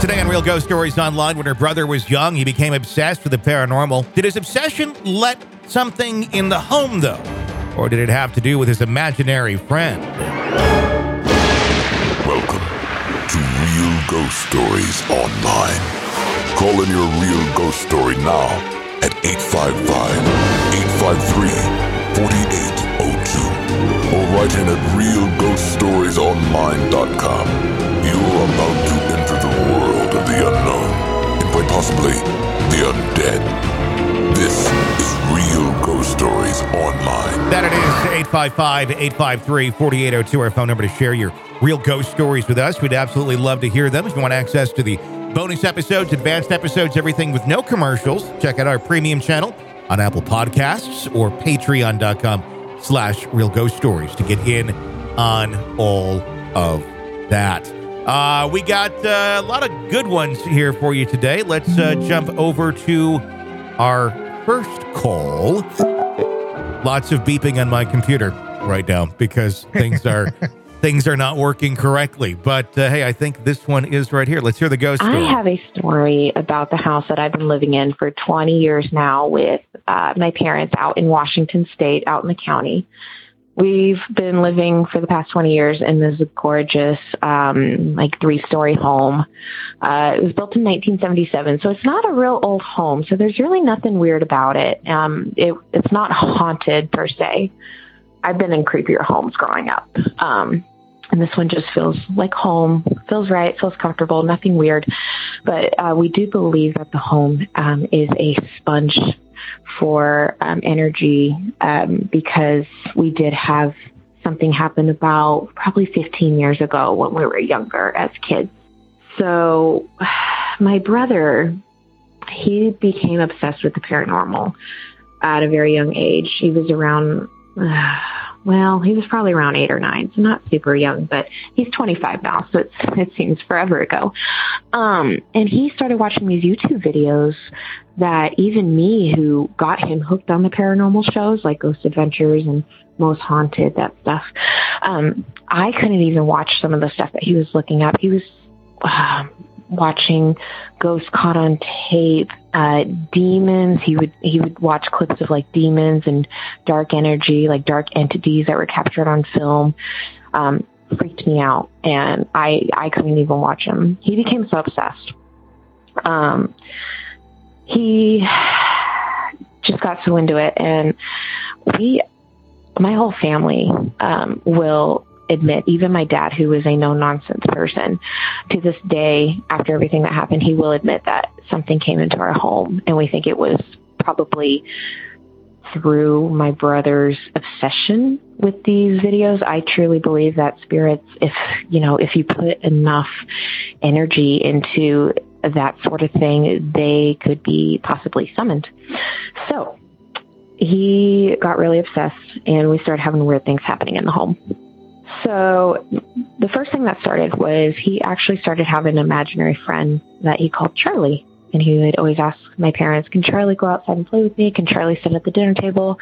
Today on Real Ghost Stories Online, when her brother was young, he became obsessed with the paranormal. Did his obsession let something in the home, though? Or did it have to do with his imaginary friend? Welcome to Real Ghost Stories Online. Call in your real ghost story now at 855 853 4802 or write in at realghoststoriesonline.com. You're about possibly the undead. This is Real Ghost Stories Online. That it is 855 853 4802, our phone number to share your real ghost stories with us. We'd absolutely love to hear them. If you want access to the bonus episodes, advanced episodes, everything with no commercials, check out our premium channel on Apple Podcasts or patreon.com slash real ghost stories to get in on all of that. Uh, we got uh, a lot of good ones here for you today. Let's uh, jump over to our first call. Lots of beeping on my computer right now because things are things are not working correctly. But uh, hey, I think this one is right here. Let's hear the ghost story. I have a story about the house that I've been living in for 20 years now with uh, my parents out in Washington State, out in the county. We've been living for the past 20 years in this gorgeous, um, like three story home. Uh, it was built in 1977, so it's not a real old home. So there's really nothing weird about it. Um, it it's not haunted per se. I've been in creepier homes growing up. Um, and this one just feels like home, feels right, feels comfortable, nothing weird. But uh, we do believe that the home um, is a sponge for um, energy um, because we did have something happen about probably 15 years ago when we were younger as kids. So my brother, he became obsessed with the paranormal at a very young age. He was around, uh, well, he was probably around eight or nine, so not super young, but he's 25 now, so it's, it seems forever ago. Um, and he started watching these YouTube videos that even me, who got him hooked on the paranormal shows like Ghost Adventures and Most Haunted, that stuff, um, I couldn't even watch some of the stuff that he was looking up. He was uh, watching Ghost caught on tape, uh, demons. He would he would watch clips of like demons and dark energy, like dark entities that were captured on film. Um, freaked me out, and I I couldn't even watch him. He became so obsessed. Um, he just got so into it, and we, my whole family, um, will admit, even my dad, who is a no nonsense person, to this day, after everything that happened, he will admit that something came into our home, and we think it was probably through my brother's obsession with these videos. I truly believe that spirits, if you know, if you put enough energy into that sort of thing, they could be possibly summoned. So he got really obsessed, and we started having weird things happening in the home. So the first thing that started was he actually started having an imaginary friend that he called Charlie. And he would always ask my parents, Can Charlie go outside and play with me? Can Charlie sit at the dinner table?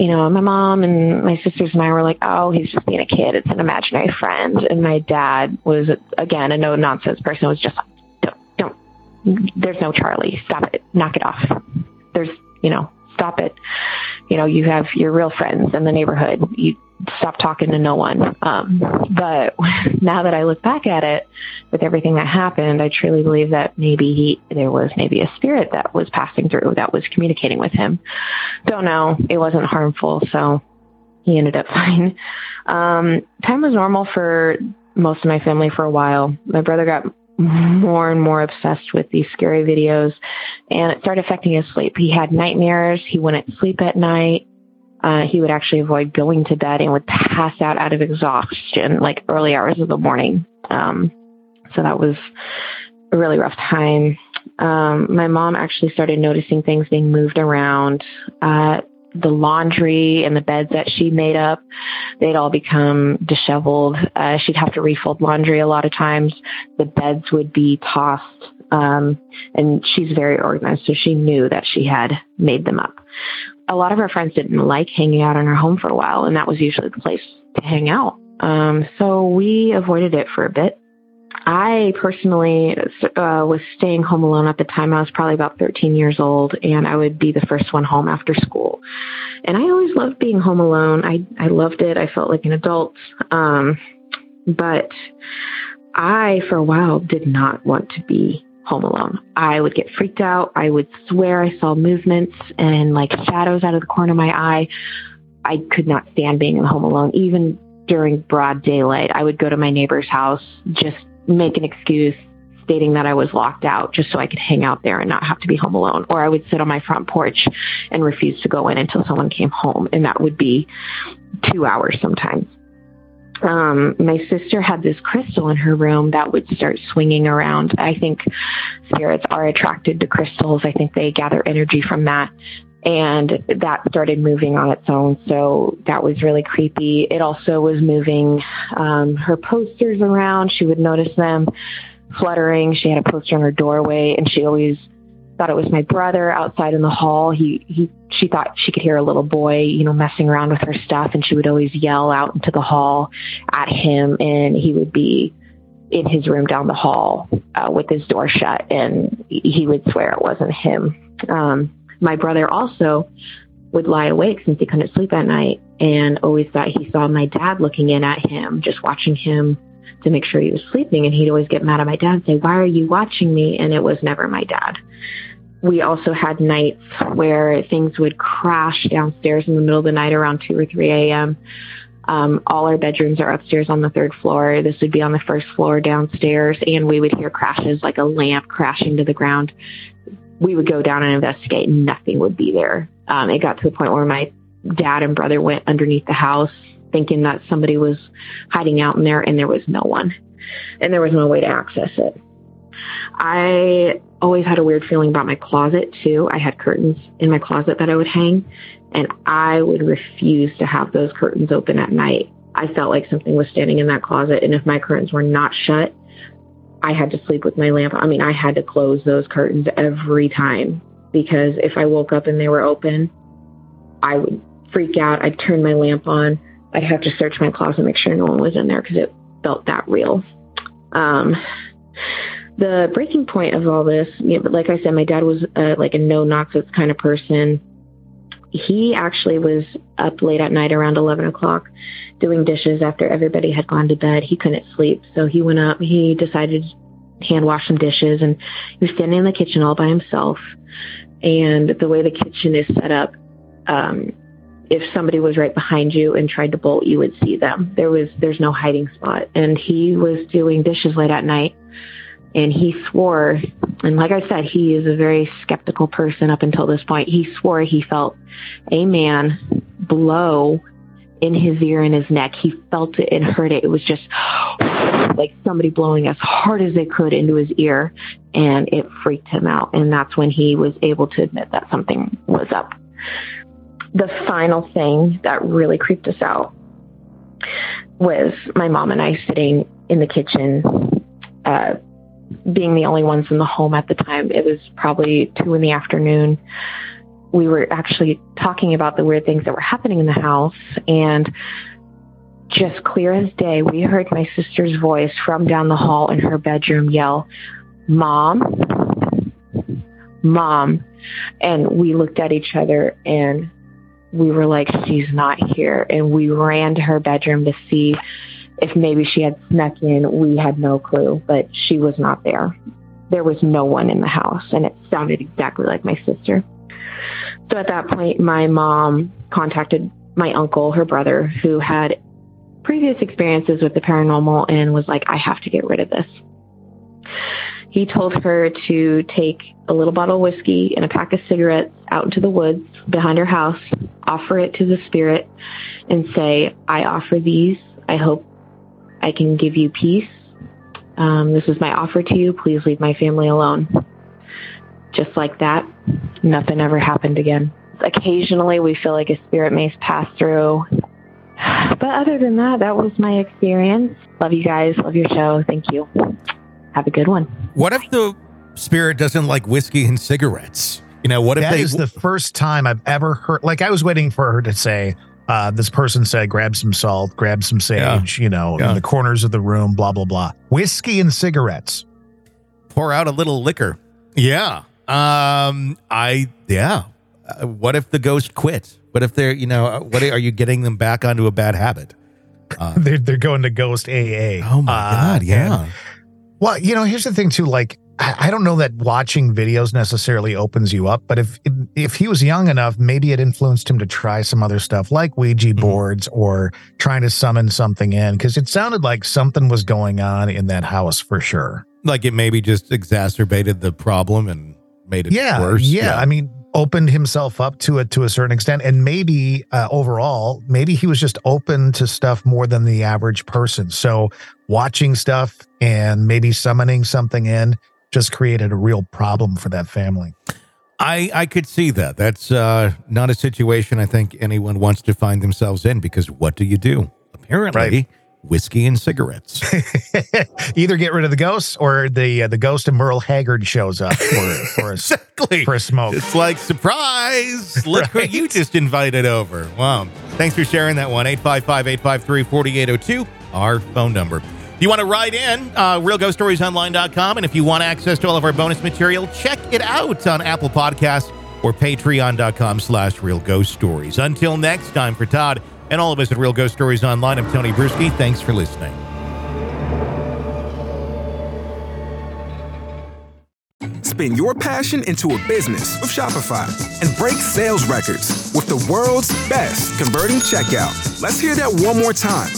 You know, my mom and my sisters and I were like, Oh, he's just being a kid. It's an imaginary friend. And my dad was, again, a no nonsense person, was just like, Don't, don't, there's no Charlie. Stop it. Knock it off. There's, you know, stop it. You know, you have your real friends in the neighborhood. You stop talking to no one. Um, but now that I look back at it, with everything that happened, I truly believe that maybe he, there was maybe a spirit that was passing through that was communicating with him. Don't know. It wasn't harmful, so he ended up fine. Um, time was normal for most of my family for a while. My brother got more and more obsessed with these scary videos and it started affecting his sleep. He had nightmares. He wouldn't sleep at night. Uh, he would actually avoid going to bed and would pass out out of exhaustion like early hours of the morning. Um, so that was a really rough time. Um, my mom actually started noticing things being moved around. Uh, the laundry and the beds that she made up, they'd all become disheveled. Uh, she'd have to refold laundry a lot of times. The beds would be tossed. Um, and she's very organized, so she knew that she had made them up. A lot of our friends didn't like hanging out in our home for a while, and that was usually the place to hang out. Um, so we avoided it for a bit. I personally uh, was staying home alone at the time. I was probably about 13 years old, and I would be the first one home after school. And I always loved being home alone. I I loved it. I felt like an adult. Um, but I, for a while, did not want to be home alone. I would get freaked out. I would swear I saw movements and like shadows out of the corner of my eye. I could not stand being home alone, even during broad daylight. I would go to my neighbor's house just make an excuse stating that I was locked out just so I could hang out there and not have to be home alone. Or I would sit on my front porch and refuse to go in until someone came home. And that would be two hours sometimes. Um, my sister had this crystal in her room that would start swinging around. I think spirits are attracted to crystals. I think they gather energy from that and that started moving on its own. So that was really creepy. It also was moving um, her posters around. She would notice them fluttering. She had a poster in her doorway, and she always thought it was my brother outside in the hall. He he she thought she could hear a little boy, you know, messing around with her stuff, and she would always yell out into the hall at him, and he would be in his room down the hall uh, with his door shut, and he would swear it wasn't him. Um, my brother also would lie awake since he couldn't sleep at night and always thought he saw my dad looking in at him, just watching him to make sure he was sleeping. And he'd always get mad at my dad and say, Why are you watching me? And it was never my dad. We also had nights where things would crash downstairs in the middle of the night around 2 or 3 a.m. Um, all our bedrooms are upstairs on the third floor. This would be on the first floor downstairs, and we would hear crashes like a lamp crashing to the ground we would go down and investigate and nothing would be there. Um, it got to the point where my dad and brother went underneath the house thinking that somebody was hiding out in there and there was no one and there was no way to access it. I always had a weird feeling about my closet too. I had curtains in my closet that I would hang and I would refuse to have those curtains open at night. I felt like something was standing in that closet and if my curtains were not shut, I had to sleep with my lamp. I mean, I had to close those curtains every time because if I woke up and they were open, I would freak out. I'd turn my lamp on. I'd have to search my closet, make sure no one was in there because it felt that real. Um, the breaking point of all this, you know, like I said, my dad was uh, like a no nonsense kind of person. He actually was up late at night around 11 o'clock doing dishes after everybody had gone to bed. He couldn't sleep, so he went up. He decided to hand wash some dishes, and he was standing in the kitchen all by himself. And the way the kitchen is set up, um, if somebody was right behind you and tried to bolt, you would see them. There was there's no hiding spot. And he was doing dishes late at night, and he swore. And like I said, he is a very skeptical person up until this point. He swore he felt a man blow in his ear and his neck. He felt it and heard it. It was just like somebody blowing as hard as they could into his ear and it freaked him out. And that's when he was able to admit that something was up. The final thing that really creeped us out was my mom and I sitting in the kitchen, uh, being the only ones in the home at the time. It was probably two in the afternoon. We were actually talking about the weird things that were happening in the house, and just clear as day, we heard my sister's voice from down the hall in her bedroom yell, Mom, Mom. And we looked at each other and we were like, she's not here. And we ran to her bedroom to see if maybe she had snuck in. We had no clue, but she was not there. There was no one in the house, and it sounded exactly like my sister. So at that point, my mom contacted my uncle, her brother, who had previous experiences with the paranormal and was like, I have to get rid of this. He told her to take a little bottle of whiskey and a pack of cigarettes out into the woods behind her house, offer it to the spirit, and say, I offer these. I hope I can give you peace. Um, this is my offer to you. Please leave my family alone. Just like that, nothing ever happened again. Occasionally, we feel like a spirit may pass through. But other than that, that was my experience. Love you guys. Love your show. Thank you. Have a good one. What if the spirit doesn't like whiskey and cigarettes? You know, what if That they is the first time I've ever heard. Like I was waiting for her to say, uh, "This person said, grab some salt, grab some sage, you know, Yeah. in the corners of the room, blah blah blah, whiskey and cigarettes." pour out a little liquor? Yeah. Um. I yeah. Uh, what if the ghost quits? What if they're you know? uh, What are you getting them back onto a bad habit? they're they're going to ghost AA. Oh my Uh, god! Yeah. and- Well, you know, here's the thing too. Like, I, don't know that watching videos necessarily opens you up, but if if he was young enough, maybe it influenced him to try some other stuff like Ouija Mm-hmm. boards or trying to summon something in because it sounded like something was going on in that house for sure. like it maybe just exacerbated the problem and made it yeah, worse. Yeah, I mean, opened himself up to it to a certain extent, and maybe uh, overall, maybe he was just open to stuff more than the average person. So watching stuff and maybe summoning something in just created a real problem for that family. I I could see that. That's uh, not a situation I think anyone wants to find themselves in because what do you do? Apparently, Right. Whiskey and cigarettes. Either get rid of the ghosts, or the uh, the ghost of Merle Haggard shows up for for a, exactly. for a smoke. It's like surprise! Look what you just invited over. Wow! Thanks for sharing that one. 855-853-4802, our phone number. If you want to write in, uh, realghoststoriesonline.com. And if you want access to all of our bonus material, check it out on Apple Podcasts or patreon.com slash real ghost stories. Until next time, for Todd and all of us at Real Ghost Stories Online, I'm Tony Brueski. Thanks for listening. Spin your passion into a business with Shopify and break sales records with the world's best converting checkout. Let's hear that one more time.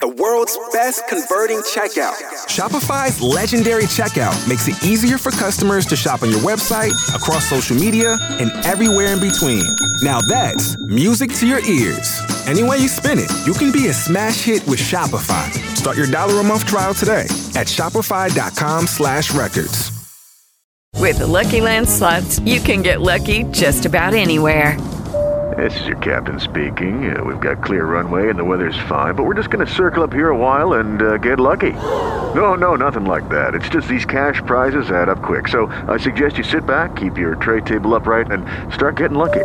The world's best converting checkout. Shopify's legendary checkout makes it easier for customers to shop on your website, across social media, and everywhere in between. Now that's music to your ears. Any way you spin it, you can be a smash hit with Shopify. Start your dollar a month trial today at shopify.com slash records. With the Lucky Land slots, you can get lucky just about anywhere. This is your captain speaking. Uh, we've got clear runway and the weather's fine, but we're just going to circle up here a while and uh, get lucky. No, no, nothing like that. It's just these cash prizes add up quick. So I suggest you sit back, keep your tray table upright, and start getting lucky.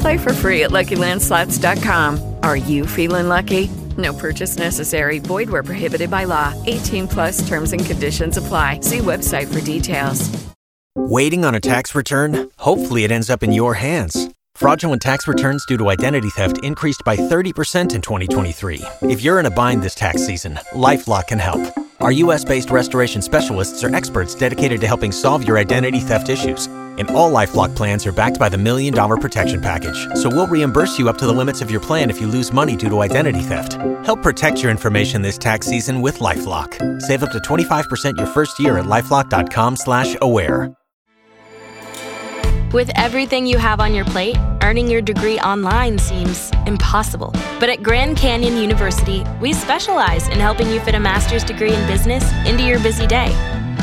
Play for free at LuckyLandSlots.com. Are you feeling lucky? No purchase necessary. Void where prohibited by law. 18 plus terms and conditions apply. See website for details. Waiting on a tax return? Hopefully, it ends up in your hands. Fraudulent tax returns due to identity theft increased by 30% in 2023. If you're in a bind this tax season, LifeLock can help. Our US based restoration specialists are experts dedicated to helping solve your identity theft issues. And all Lifelock plans are backed by the Million Dollar Protection Package. So we'll reimburse you up to the limits of your plan if you lose money due to identity theft. Help protect your information this tax season with LifeLock. Save up to 25% your first year at LifeLock.com slash aware. With everything you have on your plate, earning your degree online seems impossible. But at Grand Canyon University, we specialize in helping you fit a master's degree in business into your busy day.